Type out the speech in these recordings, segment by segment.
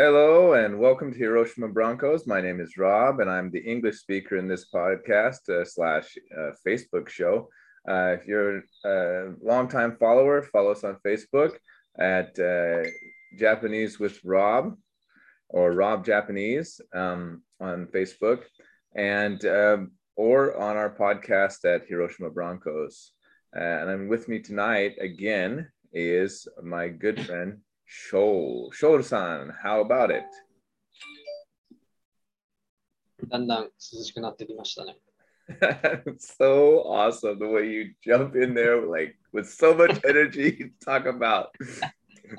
Hello and welcome to Hiroshima Broncos. My name is Rob, and I'm the English speaker in this podcast uh, slash uh, Facebook show. Uh, if you're a longtime follower, follow us on Facebook at uh, Japanese with Rob or Rob Japanese um, on Facebook, and um, or on our podcast at Hiroshima Broncos. Uh, and I'm with me tonight again is my good friend Shoal. Shoal-san, how about it? だんだん涼しくなってきましたね。so awesome the way you jump in there like with so much energy talk about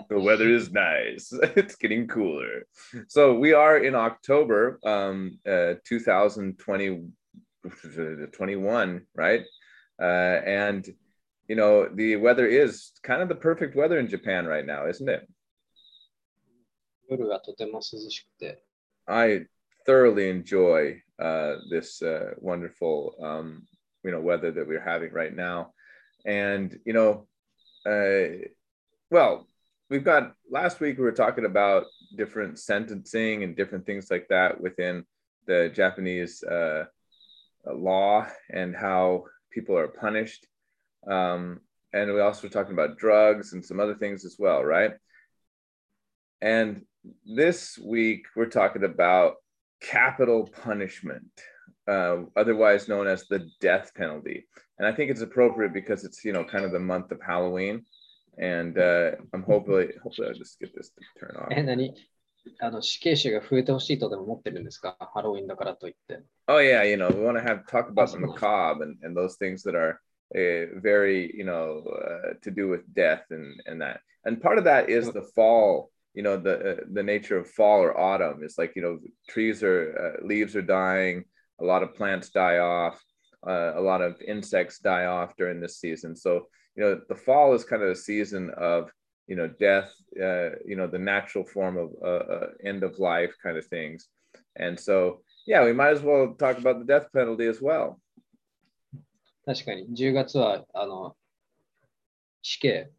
the weather is nice it's getting cooler so we are in october um uh 2020 21 right uh and you know the weather is kind of the perfect weather in japan right now isn't it 夜がとても涼しくて、 I thoroughly enjoy uh, this uh, wonderful, um, you know, weather that we're having right now, and you know, uh, well, we've got last week we were talking about different sentencing and different things like that within the Japanese uh, law and how people are punished, um, and we also were talking about drugs and some other things as well, right? And this week we're talking about capital punishment, uh, otherwise known as the death penalty. And I think it's appropriate because it's you know kind of the month of Halloween, and uh, I'm hopefully hopefully I'll just get this to turn off. え、何あの死刑囚が増えてほしいとでも思ってるんですかハロウィンだからといって。 Oh yeah, you know we want to have talk about the Awesome. macabre and, and those things that are uh, very you know uh, to do with death and and that. And part of that is the fall. You know the uh, the nature of fall or autumn is like you know trees are uh, leaves are dying, a lot of plants die off, uh, a lot of insects die off during this season. So you know the fall is kind of a season of you know death, uh, you know the natural form of uh, uh, end of life kind of things. And so yeah, we might as well talk about the death penalty as well. 確かに、10月はあの死刑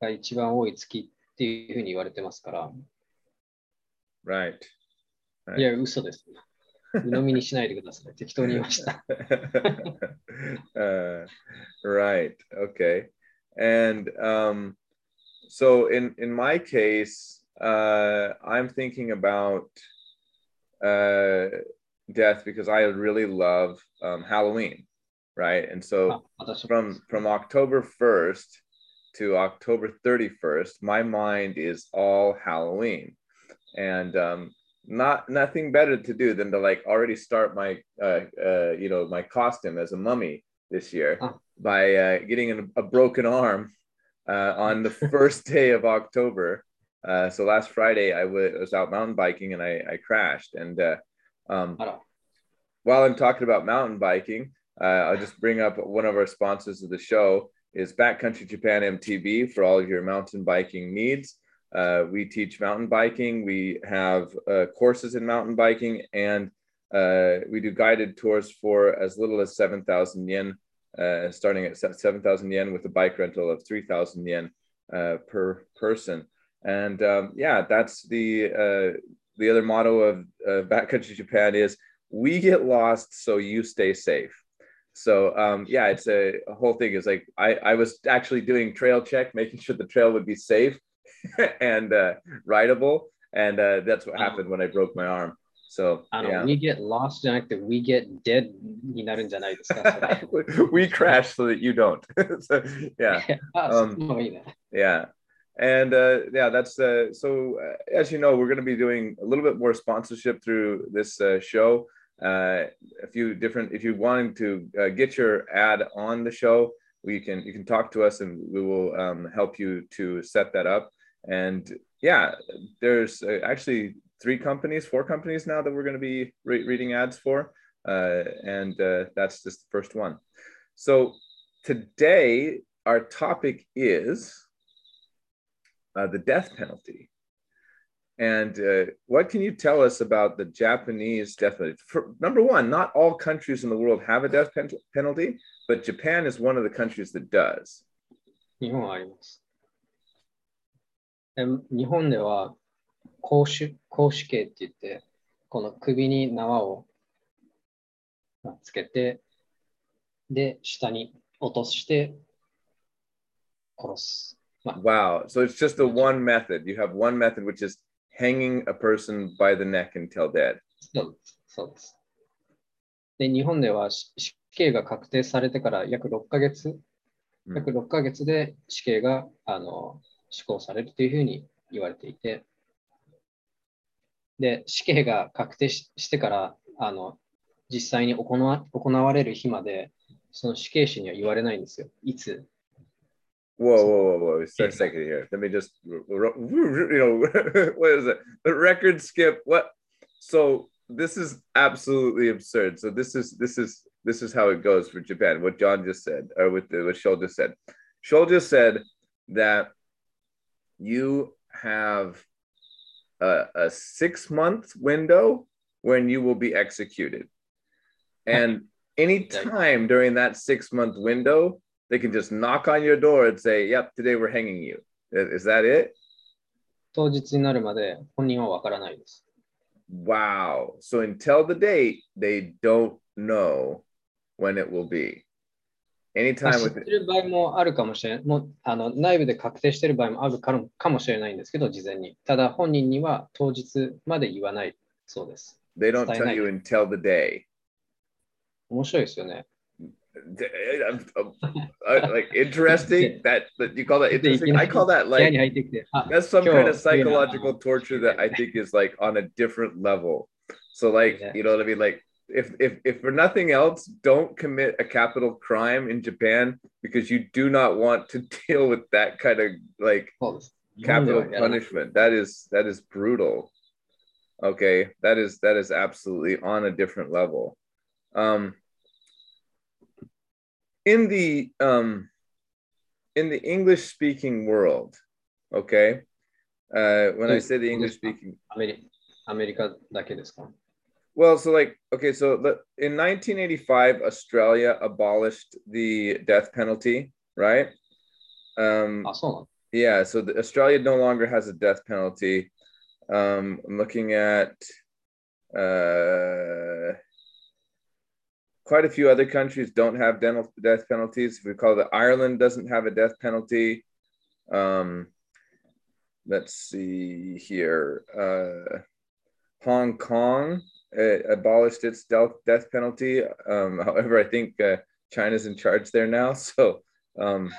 が一番多い月 っていうふうに言われてますから、 Right. いや、嘘です。鵜呑みにしないでください。適当に言いました。 uh, right. Okay. And um, so in in my case, uh, I'm thinking about uh, death because I really love um, Halloween, right? And so あ私も from from October 1st to October 31st, my mind is all Halloween, and um, not nothing better to do than to like already start my uh, uh, you know my costume as a mummy this year by uh, getting an, a broken arm uh, on the first day of October. Uh, so last Friday I was out mountain biking and I, I crashed. And uh, um, while I'm talking about mountain biking, uh, I'll just bring up one of our sponsors of the show is Backcountry Japan MTB for all of your mountain biking needs. Uh, we teach mountain biking. We have uh, courses in mountain biking, and uh, we do guided tours for as little as 7,000 yen, uh, starting at 7,000 yen with a bike rental of 3,000 yen uh, per person. And um, yeah, that's the uh, the other motto of Backcountry Japan is we get lost so you stay safe so um, yeah, it's a, a whole thing. Is like I, I was actually doing trail check, making sure the trail would be safe and uh, rideable, and uh, that's what happened when I broke my arm. So yeah. we get lost in that we get dead. You know, in the we crash so that you don't. so, yeah, um, oh, yeah, and uh, yeah, that's uh, so. Uh, as you know, we're going to be doing a little bit more sponsorship through this uh, show uh, a few different if you wanting to uh, get your ad on the show we can you can talk to us and we will um, help you to set that up. And yeah there's uh, actually three companies four companies now that we're going to be re- reading ads for. Uh, and uh, that's just the first one. So today our topic is uh, the death penalty. And uh, what can you tell us about the Japanese death penalty? For, number one, not all countries in the world have a death pen- penalty, but Japan is one of the countries that does. 日本はあります。日本では絞首絞首刑って言って、この首に縄をつけて、で、下に落として殺す。Wow. So it's just the one method. You have one method, which is hanging a person by the neck until dead. そうです。そうです。で、日本では死死刑が確定されてから約6ヶ月、うん約6ヶ月で死刑があの施行されるというふうに言われていて、で、死刑が確定ししてからあの実際に行わ行われる日まで、その死刑囚には言われないんですよ。いつ Whoa, whoa, whoa, whoa. Just a second here. Let me just, you know, what is it? The record skip. What? So this is absolutely absurd. So this is, this is, this is how it goes for Japan. What John just said, or what, what Shoal just said. Shoal just said that you have a, a six month window when you will be executed. And any time during that six month window, they can just knock on your door and say, Yep, today we're hanging you. Is that it? 当日になるまで本人はわからないです。Wow. So until the date, they don't know when it will be. まあ Anytime 知ってる場合もあるかもしれない。もうあの内部で確定してる場合もあるかもかもしれないんですけど、事前に。ただ本人には当日まで言わないそうです。they don't tell you until the day. 面白いですよね。I'm, I'm, I, like interesting that, that you call that interesting? i call that like that's some kind of psychological torture that i think is like on a different level. So like you know what i mean? Like if if if for nothing else don't commit a capital crime in japan because you do not want to deal with that kind of like capital punishment. That is that is brutal. Okay? That is that is absolutely on a different level. Um in the um, in the English speaking world, okay. Uh, when I say the English speaking, アメリアメリカだけですか well, so like okay, so the, in 1985, Australia abolished the death penalty, right? Um, あ、そうなの Yeah, so the, Australia no longer has a death penalty. Um, I'm looking at uh, quite a few other countries don't have dental death penalties. If we call it Ireland doesn't have a death penalty. Um, let's see here. Uh, Hong Kong uh, abolished its death death penalty. Um, however, I think uh, China's in charge there now, so um,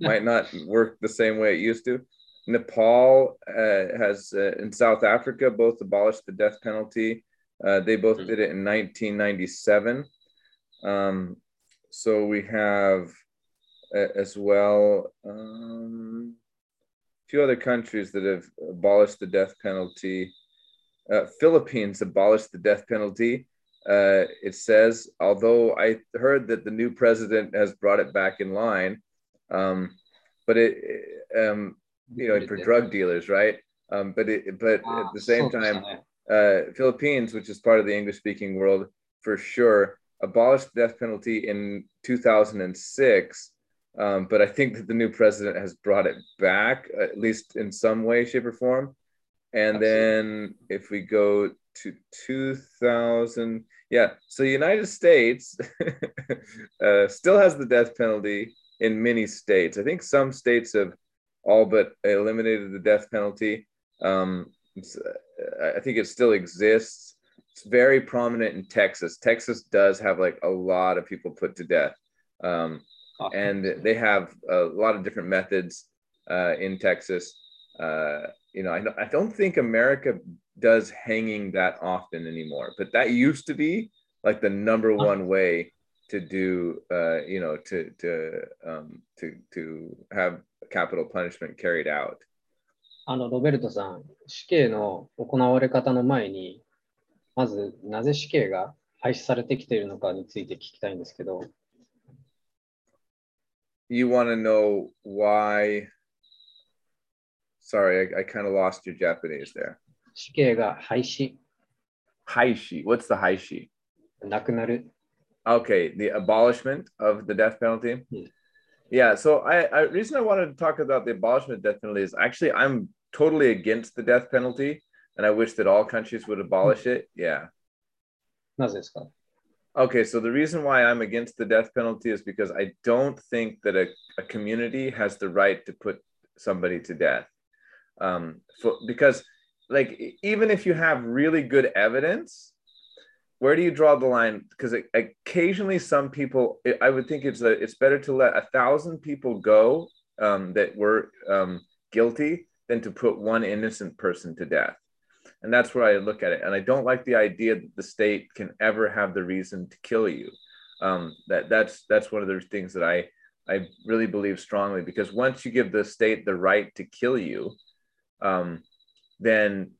might not work the same way it used to. Nepal uh, has uh, in South Africa both abolished the death penalty. Uh, they both did it in 1997. Um, so we have as well um, a few other countries that have abolished the death penalty. Uh, Philippines abolished the death penalty. Uh, it says, although I heard that the new president has brought it back in line, um, but it, um, you know, for drug dealers, right? Um, but it, but at the same time, uh, Philippines, which is part of the English-speaking world for sure, abolished the death penalty in 2006. Um, but I think that the new president has brought it back, at least in some way, shape, or form. And then if we go to 2000, yeah, so the United States uh, still has the death penalty in many states. I think some states have all but eliminated the death penalty. Um, uh, I think it still exists It's very prominent in Texas. Texas does have like a lot of people put to death. Um, あ and they have a lot of different methods uh, in Texas. Uh, you know, I, don't- I don't think America does hanging that often anymore, but that used to be like the number one way to do, uh, you know, to to um, to to have capital punishment carried out. あの、ロベルトさん、死刑の行われ方の前に、 まず、なぜ死刑が廃止されてきているのかについて聞きたいんですけど、You want to know why? Sorry, I, I kind of lost your Japanese there. 死刑が廃止、Haishi. What's the haishi? なくなる。Okay, the abolishment of the death penalty. Yeah. Yeah. So I, I reason I wanted to talk about the abolishment of death penalty is actually I'm totally against the death penalty. and I wish that all countries would abolish it. Yeah. Okay, so the reason why I'm against the death penalty is because I don't think that a, a community has the right to put somebody to death. Um, for, because, like, even if you have really good evidence, where do you draw the line? Because occasionally, some people, I would think it's a, it's better to let a thousand people go um, that were um, guilty than to put one innocent person to death and that's where I look at it. And I don't like the idea that the state can ever have the reason to kill you. Um, that that's that's one of the things that I I really believe strongly because once you give the state the right to kill you, um, then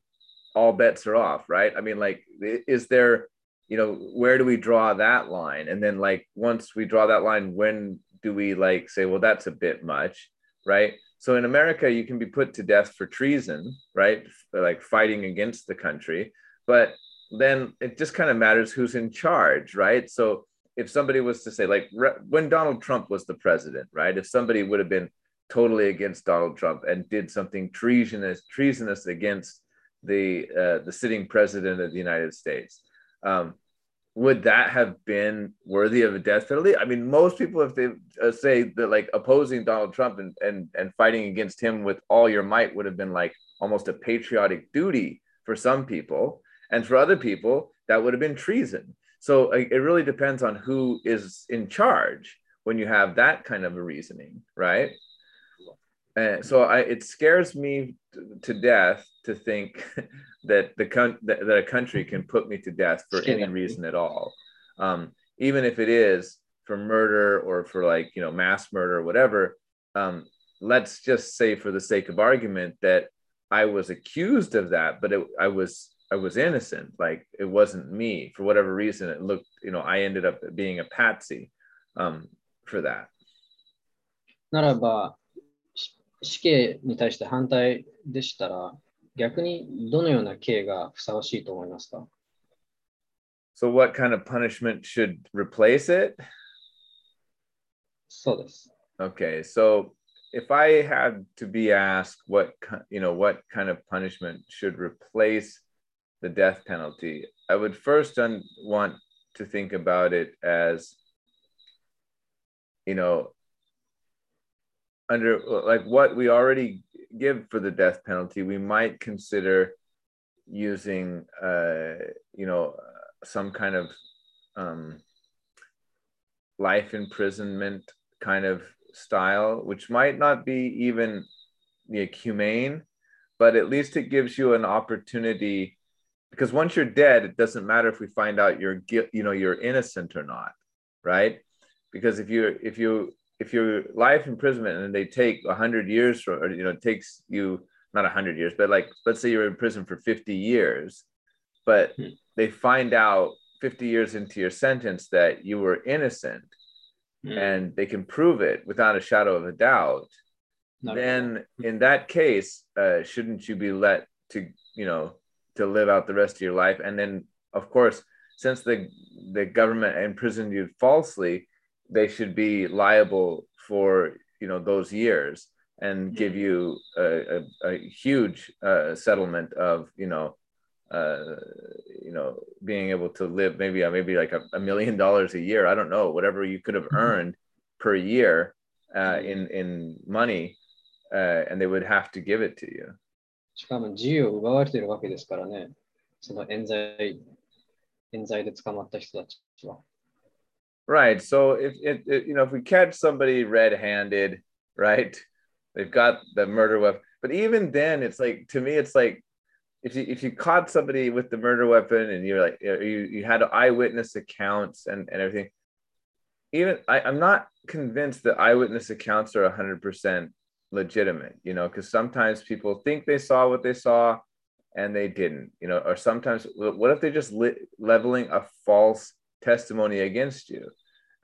all bets are off, right? I mean, like, is there, you know, where do we draw that line? And then, like, once we draw that line, when do we like say, well, that's a bit much, right? So in America, you can be put to death for treason, right? Like fighting against the country. But then it just kind of matters who's in charge, right? So if somebody was to say, like when Donald Trump was the president, right? If somebody would have been totally against Donald Trump and did something treasonous, treasonous against the uh, the sitting president of the United States, um, would that have been worthy of a death penalty? I mean, most people, if they uh, say that like opposing Donald Trump and, and, and fighting against him with all your might would have been like almost a patriotic duty for some people. And for other people, that would have been treason. So uh, it really depends on who is in charge when you have that kind of a reasoning, right? And so I, it scares me to death to think that the con- that, that, a country can put me to death for any reason at all, um, even if it is for murder or for like you know mass murder or whatever. Um, let's just say, for the sake of argument, that I was accused of that, but it, I was I was innocent. Like it wasn't me for whatever reason. It looked you know I ended up being a patsy um, for that. ならば死刑に対して反対でしたら、 逆にどのような刑がふさわしいと思いますか So what kind of punishment should replace it? そうです。Okay, so if I had to be asked what you know what kind of punishment should replace the death penalty, I would first want to think about it as you know under like what we already give for the death penalty, we might consider using, uh, you know, some kind of um, life imprisonment kind of style, which might not be even you know, humane, but at least it gives you an opportunity. Because once you're dead, it doesn't matter if we find out you're you know you're innocent or not, right? Because if you if you if you're life imprisonment and they take 100 years for, or you know it takes you not 100 years but like let's say you're in prison for 50 years but hmm. they find out 50 years into your sentence that you were innocent hmm. and they can prove it without a shadow of a doubt not then in that case uh, shouldn't you be let to you know to live out the rest of your life and then of course since the the government imprisoned you falsely they should be liable for you know those years and give you a, a, a huge uh, settlement of you know uh, you know being able to live maybe uh, maybe like a, a, million dollars a year i don't know whatever you could have mm-hmm. earned per year uh, in in money uh, and they would have to give it to you しかも自由を奪われているわけですからねその冤罪冤罪で捕まった人たちは Right. So if it, it, you know if we catch somebody red-handed, right, they've got the murder weapon. But even then, it's like to me, it's like if you if you caught somebody with the murder weapon and you're like you you had eyewitness accounts and and everything. Even I, I'm not convinced that eyewitness accounts are 100% legitimate. You know, because sometimes people think they saw what they saw and they didn't. You know, or sometimes what if they're just li- leveling a false testimony against you.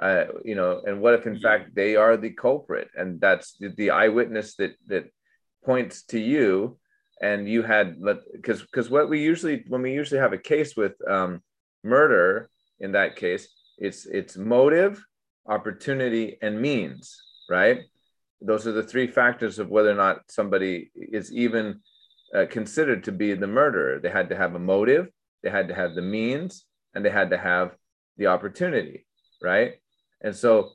Uh, you know and what if in fact they are the culprit and that's the, the eyewitness that that points to you and you had because because what we usually when we usually have a case with um, murder in that case it's it's motive opportunity and means right? Those are the three factors of whether or not somebody is even uh, considered to be the murderer. They had to have a motive, they had to have the means, and they had to have the opportunity, right? And so,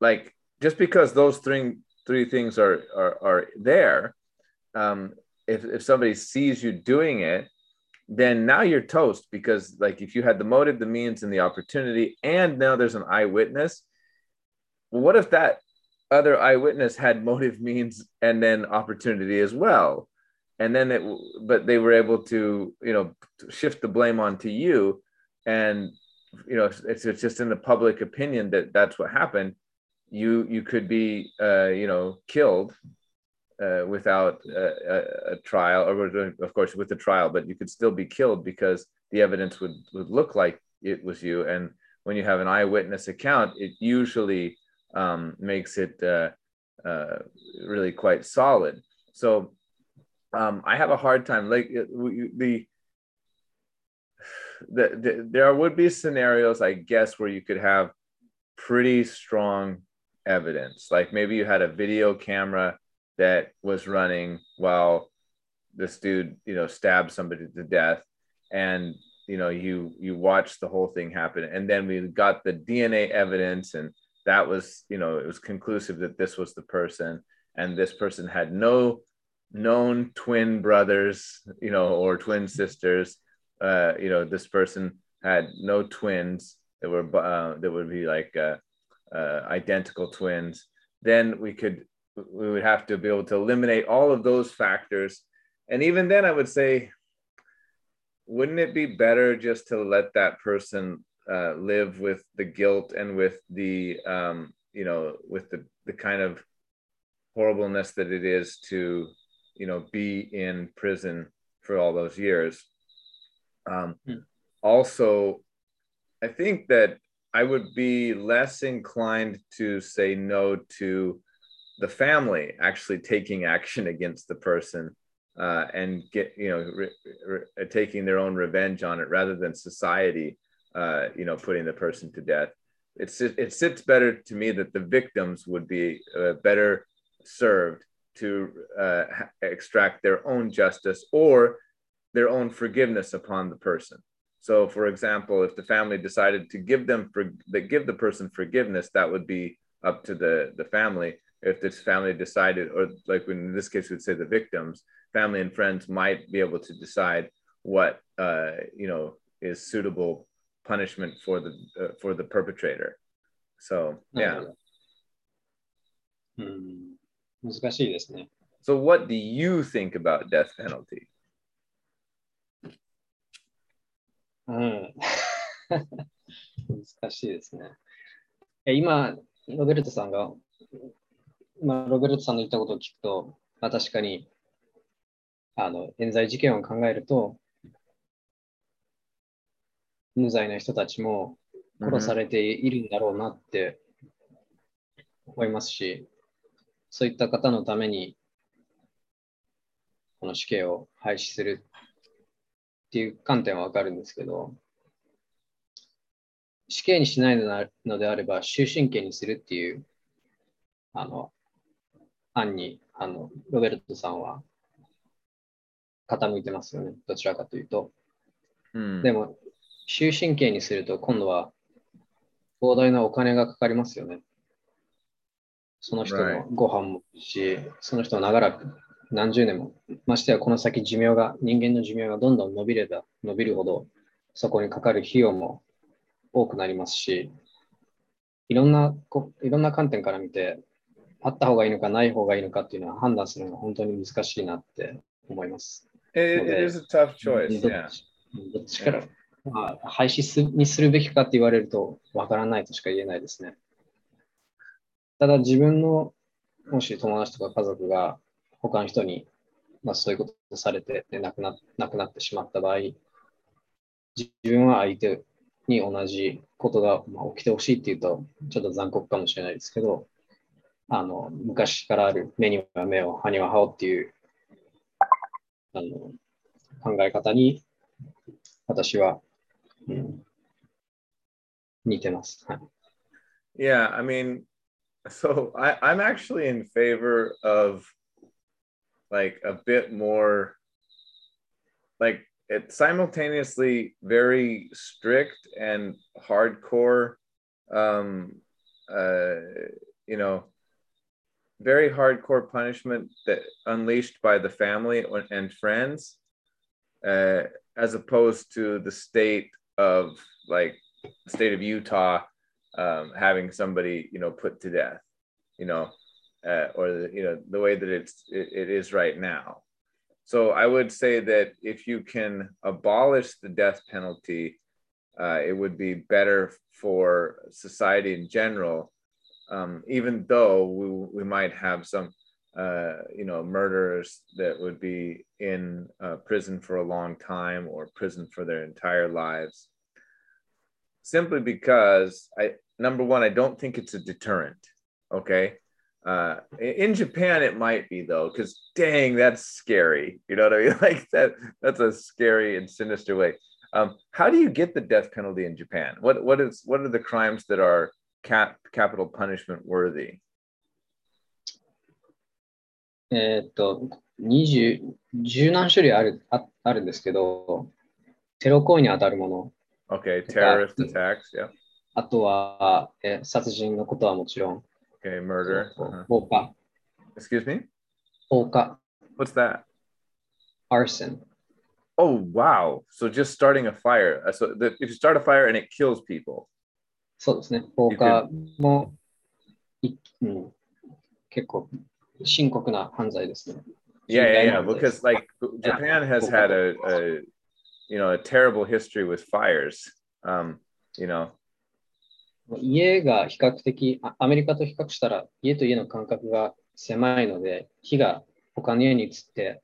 like, just because those three three things are are, are there, um, if if somebody sees you doing it, then now you're toast because, like, if you had the motive, the means, and the opportunity, and now there's an eyewitness. What if that other eyewitness had motive, means, and then opportunity as well? and then it but they were able to you know shift the blame onto you and you know it's, it's just in the public opinion that that's what happened you you could be uh, you know killed uh, without a, a, trial or of course with a trial but you could still be killed because the evidence would would look like it was you. And when you have an eyewitness account it usually um, makes it uh, uh really quite solid. So um, I have a hard time like the, the the, there would be scenarios, I guess, where you could have pretty strong evidence. Like maybe you had a video camera that was running while this dude, you know, stabbed somebody to death, and you know, you you watched the whole thing happen, and then we got the DNA evidence, and that was, you know, it was conclusive that this was the person, and this person had no known twin brothers, you know, or twin sisters. Uh, you know, this person had no twins. That were uh, that would be like uh, uh, identical twins. Then we could we would have to be able to eliminate all of those factors, and even then, I would say, wouldn't it be better just to let that person uh, live with the guilt and with the um, you know with the the kind of horribleness that it is to you know be in prison for all those years um, hmm. also i think that i would be less inclined to say no to the family actually taking action against the person uh, and get you know re, re, taking their own revenge on it rather than society uh, you know putting the person to death it's it sits better to me that the victims would be uh, better served to uh, extract their own justice or their own forgiveness upon the person. So, for example, if the family decided to give them for, they give the person forgiveness, that would be up to the the family. If this family decided, or like in this case, we'd say the victims, family and friends might be able to decide what uh, you know is suitable punishment for the uh, for the perpetrator. So, yeah. Hmm. 難しいですね。So, what do you think about death penalty? うん。難しいですね。え今、ロベルトさんが、まあ、ロベルトさんの言ったことを聞くと、まあ、確かにあの冤罪事件を考えると、無罪な人たちも殺されているんだろうなって思いますし、そういった方のために、この死刑を廃止するっていう観点はわかるんですけど、死刑にしないのであれば、終身刑にするっていう、あの、案に、あの、ロベルトさんは傾いてますよね。どちらかというと。うん、でも、終身刑にすると、今度は膨大なお金がかかりますよね。その人のご飯もし、その人は長らく何十年も、ましてやこの先寿命が、人間の寿命がどんどん伸びれば伸びるほど、そこにかかる費用も多くなりますし、いろんな、いろんな観点から見て、あった方がいいのかない方がいいのかっていうのは判断するのが本当に難しいなって思います。It, it is a tough choice. どっちから、まあ、廃止にするべきかって言われるとわからないとしか言えないですね。ただ自分のもし友達とか家族が他の人に、まあ、そういうことされて亡くな亡くなってしまった場合、自分は相手に同じことが、まあ、起きてほしいっていうと、ちょっと残酷かもしれないですけど、あの昔からある目には目を、歯には歯をっていうあの考え方に私は、うん、似てます。はい。Yeah, I mean, so I, I'm actually in favor of like a bit more like it's simultaneously very strict and hardcore um uh you know very hardcore punishment that unleashed by the family and friends uh as opposed to the state of like state of utah um having somebody you know put to death you know uh, or the, you know the way that it's it, it is right now so I would say that if you can abolish the death penalty, uh, it would be better for society in general, um, even though we, we might have some, uh, you know, murderers that would be in uh, prison for a long time or prison for their entire lives. Simply because I, number one, I don't think it's a deterrent. Okay. Uh, in Japan, it might be though, because dang, that's scary. You know what I mean? Like that. That's a scary and sinister way. Um, how do you get the death penalty in Japan? What what is what are the crimes that are cap capital punishment worthy? えっと、20、十何種類あるああるんですけど、テロ行為に当たるもの。Okay, terrorist attacks, yeah. あとは、えー、殺人のことはもちろん。 Okay, murder. Houka. Uh-huh. Excuse me? Houka. What's that? Arson. Oh, wow. So just starting a fire. Uh, so the, if you start a fire and it kills people. So it's could... うん、結構深刻な犯罪ですね。Yeah, yeah, yeah. Because like Japan has had a, a you know a terrible history with fires. Um, you know, 家が比較的、アメリカと比較したら、家と家の間隔が狭いので、火が他の家に移って、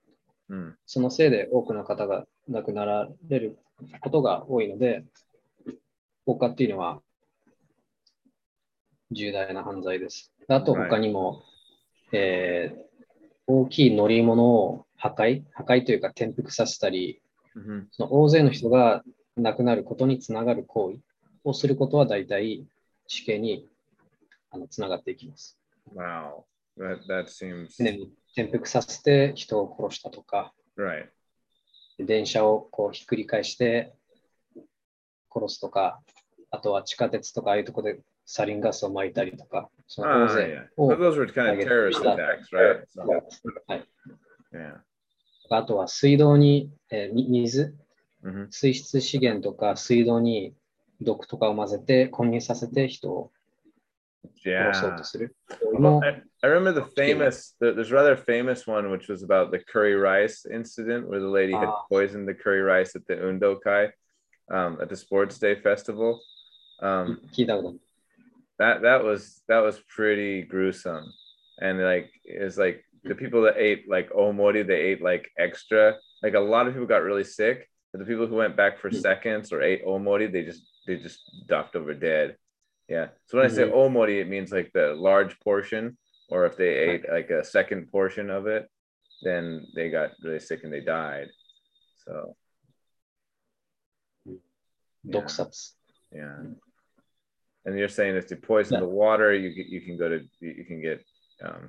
うん、そのせいで多くの方が亡くなられることが多いので、放火っていうのは重大な犯罪です。あと他にも、はい、えー、大きい乗り物を破壊、破壊というか転覆させたり、うん、その大勢の人が亡くなることにつながる行為をすることは大体死刑にあのつながっていきます。Wow. That, that seems... 転覆させて人を殺したとか、right. 電車をこうひっくり返して殺すとか、あとは地下鉄とかああいうところでサリンガスを撒いたりとか、その大勢を。Those were kind of terrorist attacks, right? So, はい。Yeah. あとは水道に、えー、水、mm hmm. 水質資源とか水道に毒とかを混ぜて混入させて人を殺そうとする。Well, I, I remember the famous, the, there's rather famous one, which was about the curry rice incident where the lady had poisoned the curry rice at the Undokai um, at the Sports Day Festival. Um, that that was that was pretty gruesome, and like it's like the people that ate like omori, they ate like extra. Like a lot of people got really sick, but the people who went back for seconds or ate omori, they just they just docked over dead. Yeah. So when mm-hmm. I say mm-hmm. omori, it means like the large portion, or if they ate like a second portion of it, then they got really sick and they died. So. Yeah. Dokusatsu. Yeah. And you're saying if you poison yeah. the water, you get, you can go to you can get um,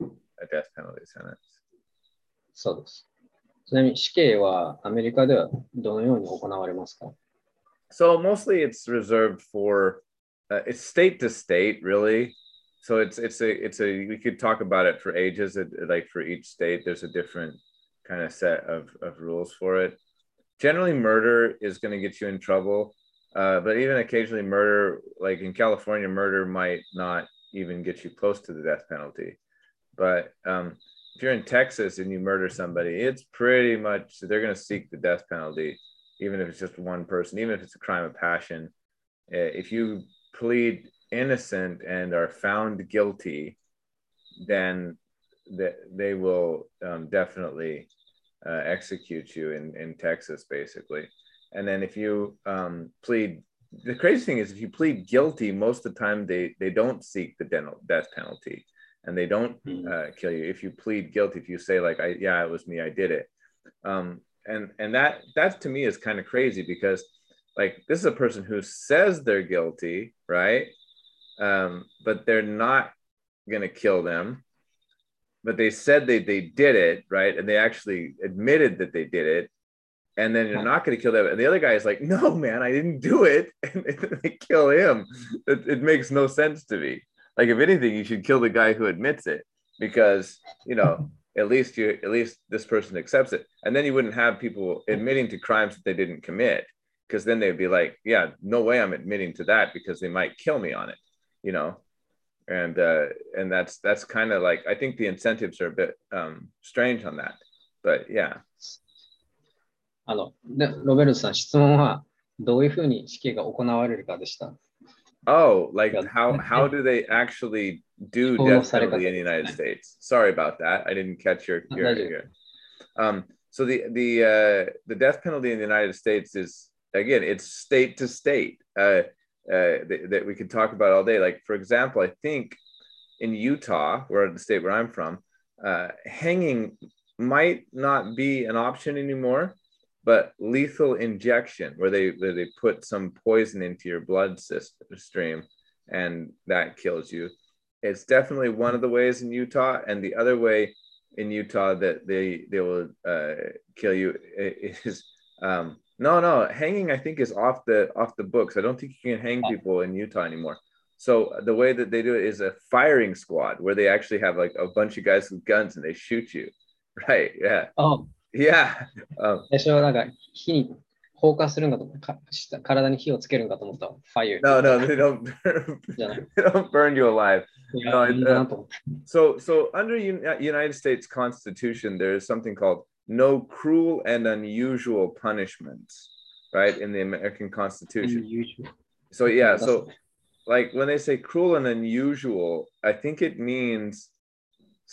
a death penalty sentence. So this. ちなみに死刑はアメリカではどのように行われますか。So mostly it's reserved for uh, it's state to state, really. So it's it's a it's a we could talk about it for ages. It, like for each state, there's a different kind of set of of rules for it. Generally, murder is going to get you in trouble, uh, but even occasionally, murder, like in California, murder might not even get you close to the death penalty. But um, if you're in Texas and you murder somebody, it's pretty much they're going to seek the death penalty even if it's just one person, even if it's a crime of passion, eh, if you plead innocent and are found guilty, then they will um, definitely uh, execute you in, in Texas, basically. And then if you um, plead, the crazy thing is if you plead guilty, most of the time they, they don't seek the death penalty and they don't hmm. uh, kill you. If you plead guilty, if you say like, I, yeah, it was me, I did it. Um, and and that that to me is kind of crazy because like this is a person who says they're guilty right um, but they're not going to kill them but they said they, they did it right and they actually admitted that they did it and then you're not going to kill them. And the other guy is like, no, man, I didn't do it. And they kill him. It, it, makes no sense to me. Like, if anything, you should kill the guy who admits it because, you know, at least you, at least this person accepts it. And then you wouldn't have people admitting to crimes that they didn't commit because then they'd be like, yeah, no way I'm admitting to that because they might kill me on it, you know? And, uh, and that's, that's kind of like, I think the incentives are a bit um, strange on that, but yeah. あの、でロベルトさん、質問はどういうふうに死刑が行われるかでした。Oh, like how how do they actually do death penalty in the United States? Sorry about that. I didn't catch your your. your um, so the the uh, the death penalty in the United States is again it's state to state uh, uh, that, that we could talk about all day. Like for example, I think in Utah, where the state where I'm from, uh, hanging might not be an option anymore but lethal injection where they where they put some poison into your blood system stream and that kills you it's definitely one of the ways in utah and the other way in utah that they they will uh, kill you is um, no no hanging i think is off the off the books i don't think you can hang people in utah anymore so the way that they do it is a firing squad where they actually have like a bunch of guys with guns and they shoot you right yeah oh Yeah. Um, 最初はなんか火に 放火するんかとか体に火をつけるんかと思った。Fire. No, no, they don't burn, they don't burn you alive. No, uh, so, so under United States Constitution, there is something called no cruel and unusual punishments, right? In the American Constitution. Unusual. So yeah, so like when they say cruel and unusual, I think it means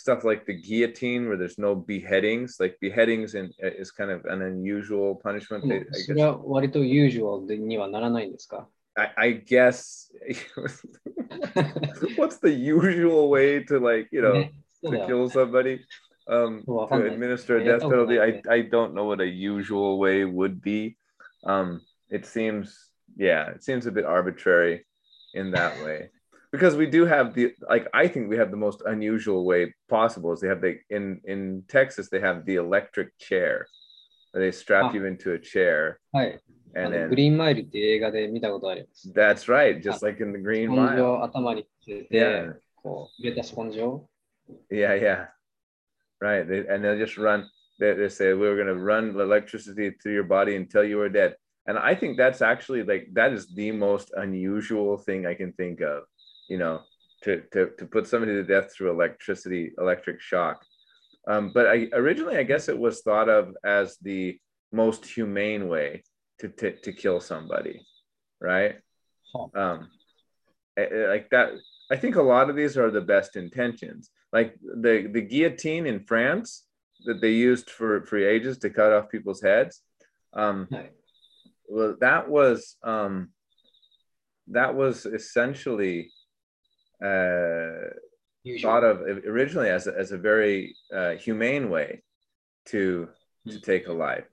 stuff like the guillotine where there's no beheadings like beheadings in, uh, is kind of an unusual punishment. I, guess, I, I guess what's the usual way to like you know to kill somebody? Um, to administer a death penalty? I, I don't know what a usual way would be. Um, it seems yeah it seems a bit arbitrary in that way because we do have the like I think we have the most unusual way possible is they have the in in Texas they have the electric chair they strap ah. you into a chair. And then Green Mile That's right, just like in the Green Mile. Yeah. Yeah, yeah. Right. They, and they'll just run they, they say we we're gonna run electricity through your body until you are dead. And I think that's actually like that is the most unusual thing I can think of you know, to, to, to put somebody to death through electricity, electric shock. Um, but I, originally, I guess it was thought of as the most humane way to, to, to kill somebody, right? Huh. Um, like that. I think a lot of these are the best intentions. Like the, the guillotine in France that they used for, for ages to cut off people's heads. Um, well, that was um, that was essentially uh, thought of originally as a, as a very uh, humane way to to take a life.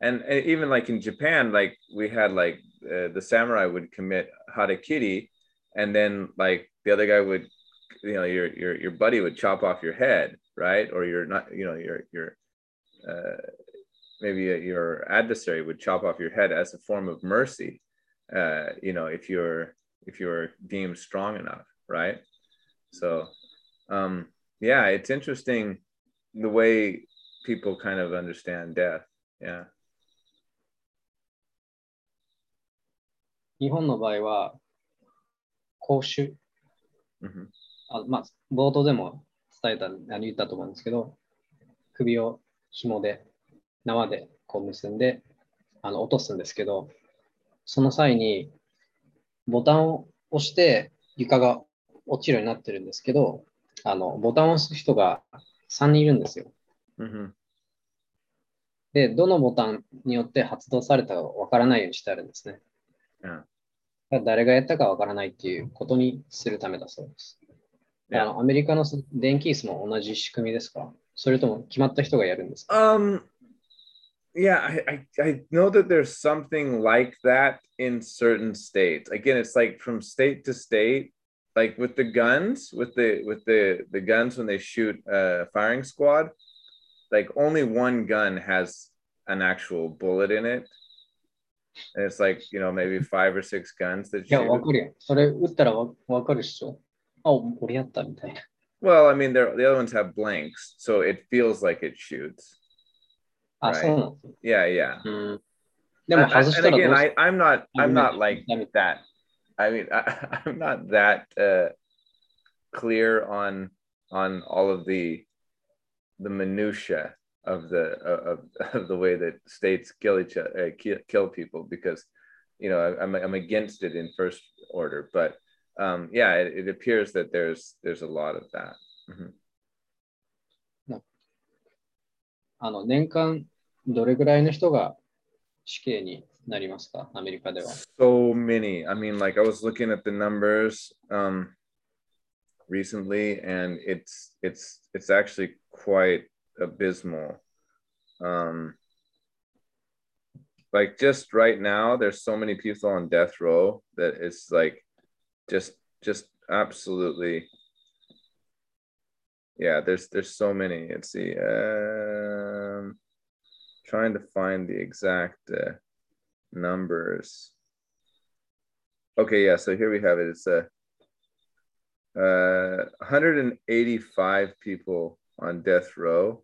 And, and, even like in japan like we had like uh, the samurai would commit harakiri and then like the other guy would you know your your your buddy would chop off your head right? Or you're not you know your your uh, maybe your adversary would chop off your head as a form of mercy uh, you know if you're if you're deemed strong enough right? So, um, yeah, it's interesting the way people kind of understand death. Yeah. 日本の場合は、公衆、mm-hmm. あまあ、冒頭でも伝えた、言ったと思うんですけど、首を紐で、縄でこう結んで、あの落とすんですけど、その際にボタンを押して床が落ちるようになってるんですけど、あのボタンを押す人が3人いるんですよ。Mm-hmm. で、どのボタンによって発動されたかわからないようにしてあるんですね。Yeah. 誰がやったかわからないっていうことにするためだそうです。あのアメリカの電気椅子も同じ仕組みですか？それとも決まった人がやるんですか、um, Yeah, I, I, I know that there's something like that in certain states. Again, it's like from state to state. like with the guns with the with the the guns when they shoot a firing squad like only one gun has an actual bullet in it. And it's like, you know, maybe five or six guns that いや、 shoot. わかるやん。それ打ったらわわかるっしょ。あ、俺やったみたいな。 Well, I mean, they're, the other ones have blanks, so it feels like it shoots. あ、 Right. そうなの Yeah, yeah. うん。でも And- 外した and らど again, うす I, I'm not, I'm not like ダメ that. I mean, I, I'm not that uh, clear on on all of the the minutia of the of, of the way that states kill each other, uh, kill, kill people because you know I, I'm I'm against it in first order, but um, yeah, it, it appears that there's there's a lot of that. Mhm. あの年間どれぐらいの人が死刑に なりますかアメリカでは。 so many i mean like i was looking at the numbers um recently and it's it's it's actually quite abysmal um like just right now there's so many people on death row that it's like just just absolutely yeah there's there's so many let's see um trying to find the exact uh, numbers. Okay, yeah, so here we have it. It's a uh, 185 people on death row.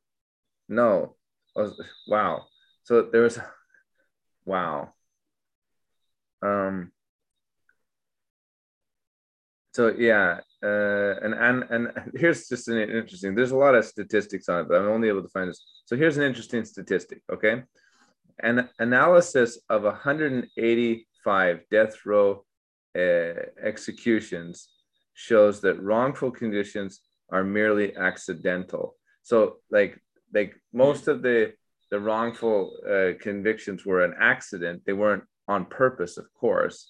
No, oh, wow. So there was, wow. Um. So yeah, uh, and and and here's just an interesting. There's a lot of statistics on it, but I'm only able to find this. So here's an interesting statistic. Okay, an analysis of 185 death row uh, executions shows that wrongful conditions are merely accidental. So, like, like most of the the wrongful uh, convictions were an accident. They weren't on purpose, of course,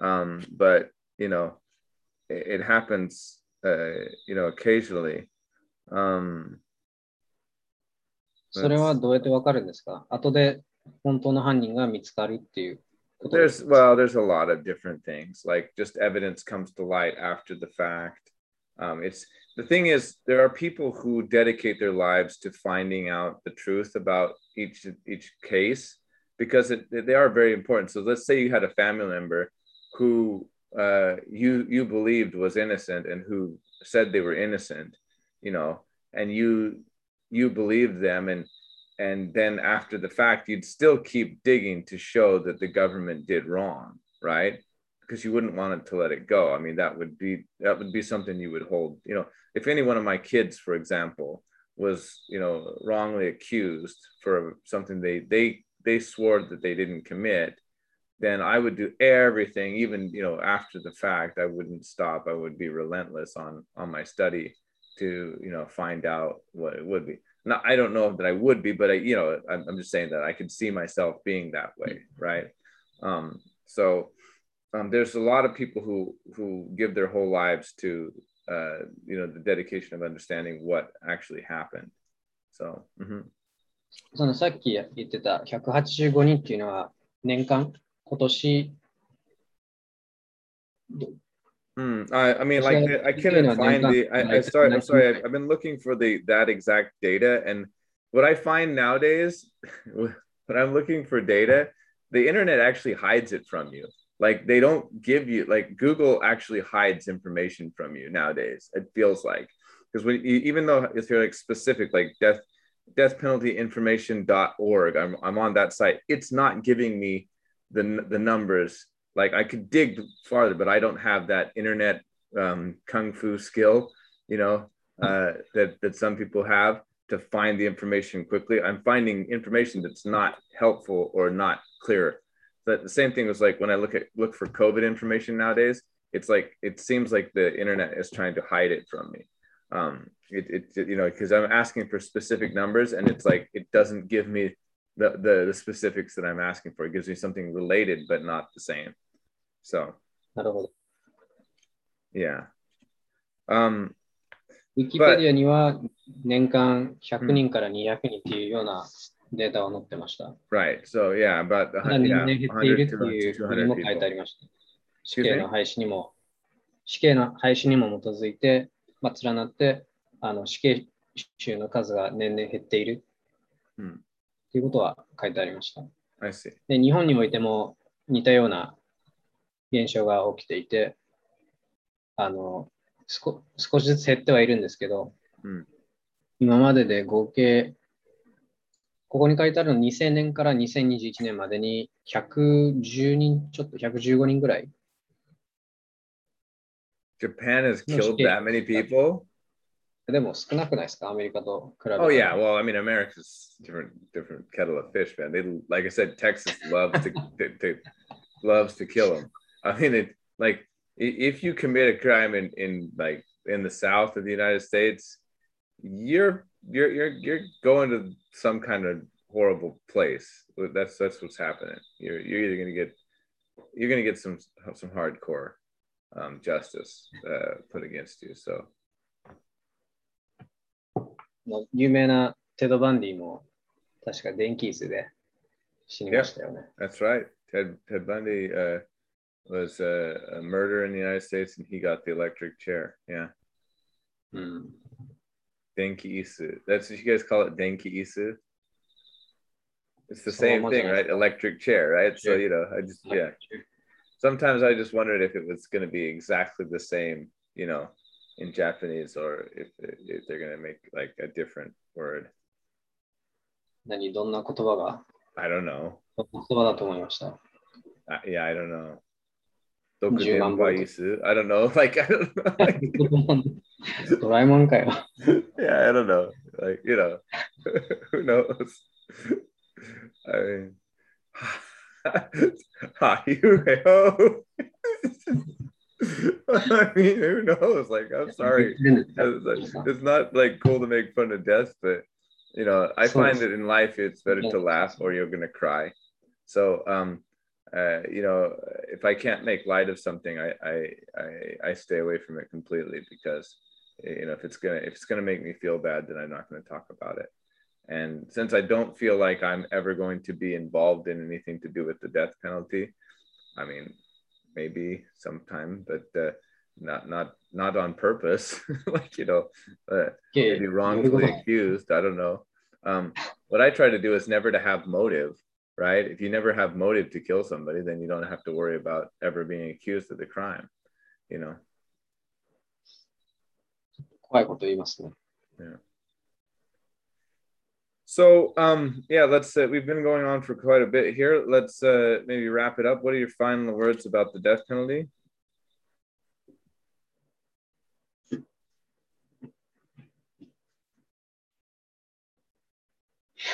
um, but you know, it, it happens, uh, you know, occasionally. Um, それはどうやってわかるんですか後で 本当の犯人が見つかるっていうことです There's well, there's a lot of different things. Like just evidence comes to light after the fact. Um, it's the thing is there are people who dedicate their lives to finding out the truth about each each case because it, they are very important. So let's say you had a family member who uh, you you believed was innocent and who said they were innocent, you know, and you you believed them and and then after the fact you'd still keep digging to show that the government did wrong right? Because you wouldn't want it to let it go. I mean that would be that would be something you would hold you know if any one of my kids for example was you know wrongly accused for something they they they swore that they didn't commit then i would do everything even you know after the fact i wouldn't stop. I would be relentless on on my study to you know find out what it would be no, I don't know that I would be, but I, you know, I'm, I'm just saying that I could see myself being that way, right? Um, so um, there's a lot of people who who give their whole lives to, uh, you know, the dedication of understanding what actually happened. So, mhm. そのさっき言ってた185人っていうのは年間今年 Hmm, I, I mean, So, like I couldn't find the. I, I started. I'm sorry. I've, I've been looking for the that exact data, and what I find nowadays, when I'm looking for data, the internet actually hides it from you. Like they don't give you. Like Google actually hides information from you nowadays. It feels like because when even though if you're like specific, like death death penalty information.org, I'm I'm on that site. It's not giving me the the numbers like I could dig farther, but I don't have that internet um, kung fu skill, you know, uh, that that some people have to find the information quickly. I'm finding information that's not helpful or not clear. But the same thing was like when I look at look for COVID information nowadays, it's like it seems like the internet is trying to hide it from me. Um, it, it you know because I'm asking for specific numbers and it's like it doesn't give me the, the the specifics that I'm asking for. It gives me something related but not the same. So なるほど。yeah. Um, ウィキペディアには年間100人から200人っていうようなデータが載ってました。right. So yeah, about ただ年 yeah, 々減っている100っていうふうも200書いてあり.ました。死刑の廃止にも、死刑の廃止にも基づいて、まあ、連なって、あの死刑囚の数が年々減っているうんっていうことは書いてありました。で、日本においても似たような現象が起きていて、あの、少少しずつ減ってはいるんですけど、うん今までで合計、ここに書いてあるの2000年から2021年までに110人、ちょっと115人ぐらい。Japan has killed that many people. でも少なくないですかアメリカと比べて。Oh yeah, well, I mean, America's different, different kettle of fish, man. They, like I said, Texas loves to, to, to loves to kill them. I mean, it like i- if you commit a crime in, in like in the South of the United States, you're you're you're you're going to some kind of horrible place. That's that's what's happening. You're you're either gonna get you're gonna get some some hardcore um, justice uh, put against you. So の有名なテド・バンディも確か電気椅子で死にましたよね。 That's right. Ted Ted Bundy uh, was uh, a murderer in the United States, and he got the electric chair. Yeah, うん。 denki isu. That's what you guys call it, denki isu. It's the So same much thing, of- right? Electric chair, right? So Sure. you know, I just yeah. Sometimes I just wondered if it was going to be exactly the same, you know, in Japanese, or if if they're going to make like a different word. 何、どんな言葉が I don't know. どんな言葉だと思いました。 Uh, yeah, I don't know. 10万 Dokudenwa isu. I don't know. Like I don't know. Like, ドラえもんかよ。 yeah, I don't know. Like, you know, who knows? I mean, ha, you, ho. I mean, who knows? Like, I'm sorry. It's it's not like cool to make fun of death, but you know, I So- find that in life it's better to laugh or you're gonna cry. So, um, uh, you know, if I can't make light of something, I, I, I, I stay away from it completely because, you know, if it's gonna, if it's gonna make me feel bad, then I'm not gonna talk about it. And since I don't feel like I'm ever going to be involved in anything to do with the death penalty, I mean, maybe sometime, but uh, not, not, not on purpose. like you know, uh, maybe wrongfully accused. I don't know. Um, what I try to do is never to have motive, right? If you never have motive to kill somebody, then you don't have to worry about ever being accused of the crime, you know? 怖いこと言いますね。 So, um, yeah, let's, uh, we've been going on for quite a bit here. Let's uh, maybe wrap it up. What are your final words about the death penalty?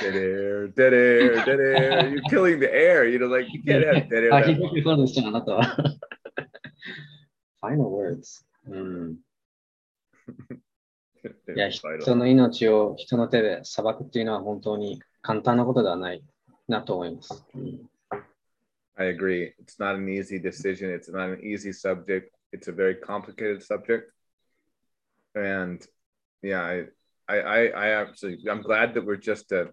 Dead air, dead air, dead air. You're killing the air. You know, like you can't have dead air. あ、 that ひど long. いそうですね、あなたは。Final words。うん。いや、 Vital. 人の命を人の手で裁くっていうのは本当に簡単なことではないなと思います。うん I agree. It's not an easy decision. It's not an easy subject. It's a very complicated subject. And yeah, I, I, I, I absolutely, I'm glad that we're just a,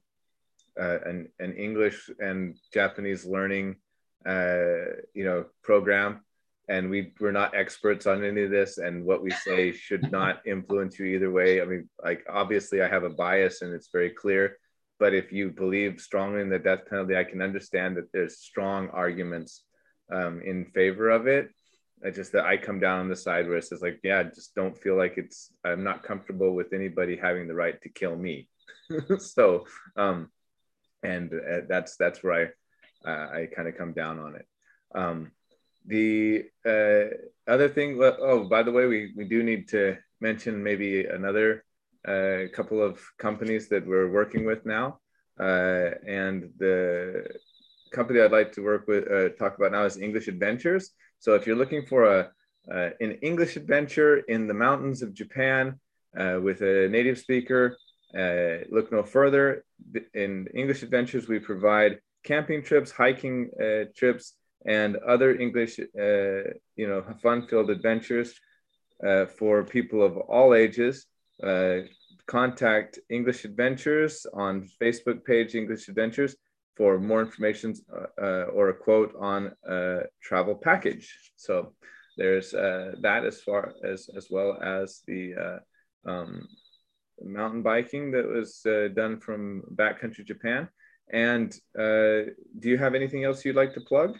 uh, an, an English and Japanese learning, uh, you know, program. And we, we're not experts on any of this. And what we say should not influence you either way. I mean, like, obviously, I have a bias and it's very clear but if you believe strongly in the death penalty, I can understand that there's strong arguments um, in favor of it. I just that I come down on the side where it says like, yeah, just don't feel like it's. I'm not comfortable with anybody having the right to kill me. so, um, and uh, that's that's where I uh, I kind of come down on it. Um, the uh, other thing, oh, by the way, we we do need to mention maybe another a couple of companies that we're working with now. Uh, and the company I'd like to work with, uh, talk about now is English Adventures. So if you're looking for a, uh, an English adventure in the mountains of Japan uh, with a native speaker, uh, look no further. In English Adventures, we provide camping trips, hiking uh, trips, and other English, uh, you know, fun-filled adventures uh, for people of all ages uh, contact English Adventures on Facebook page English Adventures for more information uh, or a quote on a travel package. So there's that as far as as well as the um, mountain biking that was uh, done from backcountry Japan. And uh, do you have anything else you'd like to plug?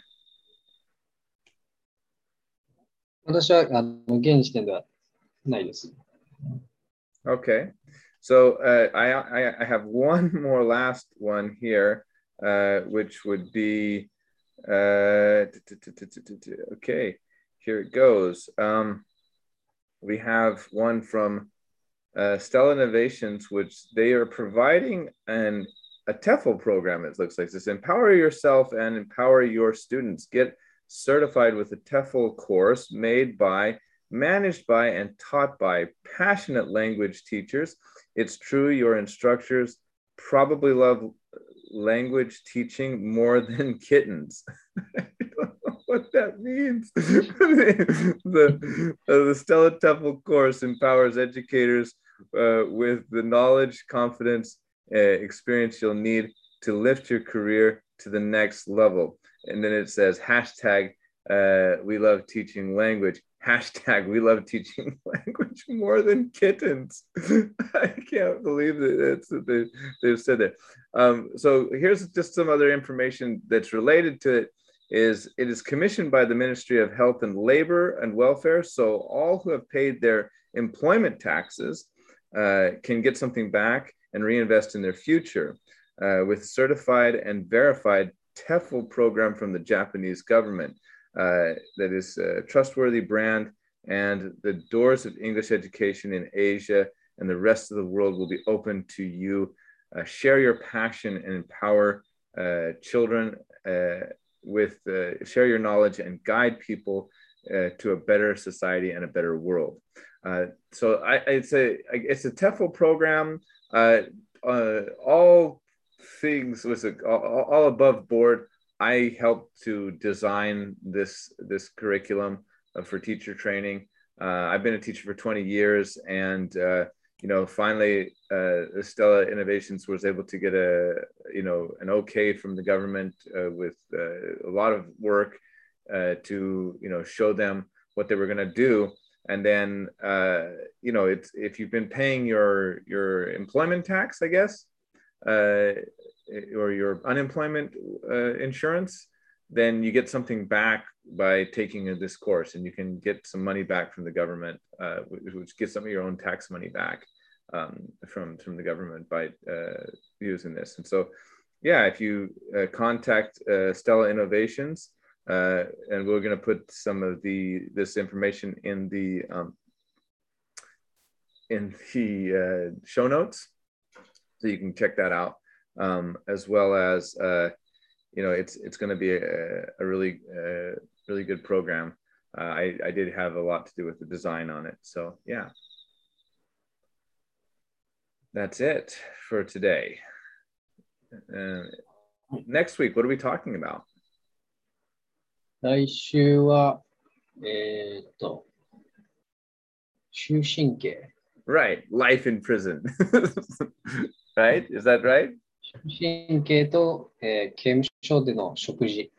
私はあの現時点ではないです。 Okay. So uh, I, I I have one more last one here, uh, which would be uh, t- t- t- t- t- t- t- okay. Here it goes. Um, we have one from uh, Stella Innovations, which they are providing an a TEFL program. It looks like this: empower yourself and empower your students. Get certified with a TEFL course made by managed by and taught by passionate language teachers. It's true, your instructors probably love language teaching more than kittens. What that means. the, uh, the Stella TEFL course empowers educators uh, with the knowledge, confidence, uh, experience you'll need to lift your career to the next level. And then it says hashtag uh, we love teaching language. Hashtag we love teaching language more than kittens. I can't believe that that's that they, they've said that. Um, so here's just some other information that's related to it. Is it is commissioned by the Ministry of Health and Labor and Welfare. So all who have paid their employment taxes uh, can get something back and reinvest in their future uh, with certified and verified TEFL program from the Japanese government uh, that is a trustworthy brand and the doors of English education in Asia and the rest of the world will be open to you. Uh, share your passion and empower uh, children uh, with, uh, share your knowledge and guide people uh, to a better society and a better world. Uh, so I, it's a it's a TEFL program. all things was a, all, all above board. I helped to design this this curriculum uh, for teacher training. Uh, I've been a teacher for 20 years, and uh, you know, finally, uh, Stella Innovations was able to get a you know an okay from the government uh, with uh, a lot of work to you know show them what they were going to do. And then you know, it's if you've been paying your your employment tax, I guess or your unemployment uh, insurance, then you get something back by taking this course, and you can get some money back from the government, uh, which gets some of your own tax money back um, from from the government by uh, using this. And so, yeah, if you uh, contact uh, Stella Innovations, uh, and we're going to put some of the this information in the um, in the show notes, so you can check that out um, as well as uh, you know it's it's going to be a, a really uh, really good program. Uh, I I did have a lot to do with the design on it, so yeah That's it for today. next week, what are we talking about? 来週は、えー、っと、終身刑。 Right, life in prison. right? Is that right? 神経と、えー、刑務所での食事。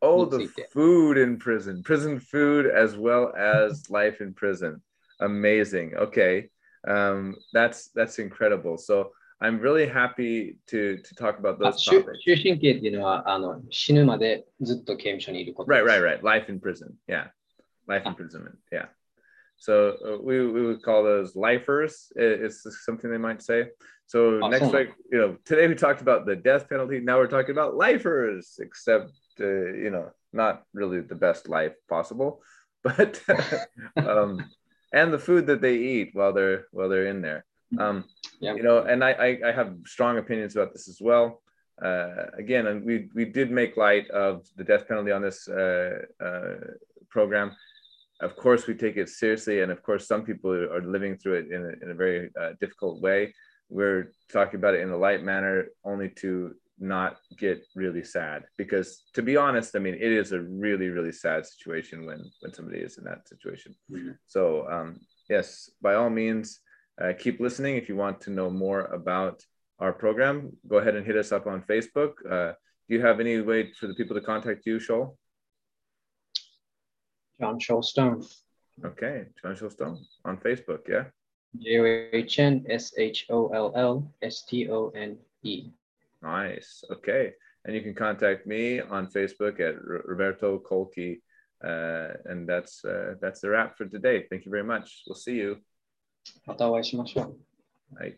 Oh, the food in prison, prison food as well as life in prison. Amazing. Okay, um, that's that's incredible. So I'm really happy to to talk about those 終 topics. 終身刑っていうのはあの死ぬまでずっと刑務所にいることで Right, す。 right, right. Life in prison. Yeah, life imprisonment. Yeah. So uh, we we would call those lifers. I- It's something they might say. So Oh, next so- week, you know, today we talked about the death penalty. Now we're talking about lifers, except uh, you know, not really the best life possible, but um, and the food that they eat while they're while they're in there. Um, Yeah. You know, and I, I I have strong opinions about this as well. Uh, again, and we we did make light of the death penalty on this uh, uh, program. Of course, we take it seriously, and of course, some people are living through it in a, in a very uh, difficult way. We're talking about it in a light manner, only to not get really sad. Because to be honest, I mean, it is a really really sad situation when when somebody is in that situation. Mhm. So um, yes, by all means, uh, keep listening if you want to know more about our program. Go ahead and hit us up on Facebook. Uh, do you have any way for the people to contact you, Shoal? John Shollstone. Okay, John Shollstone on Facebook. Yeah. J-O-H-N-S-H-O-L-L-S-T-O-N-E. Nice. Okay. And you can contact me on Facebook at Roberto Colkey. Uh, and that's uh, that's the wrap for today. Thank you very much. We'll see you. またお会いしましょう。はい。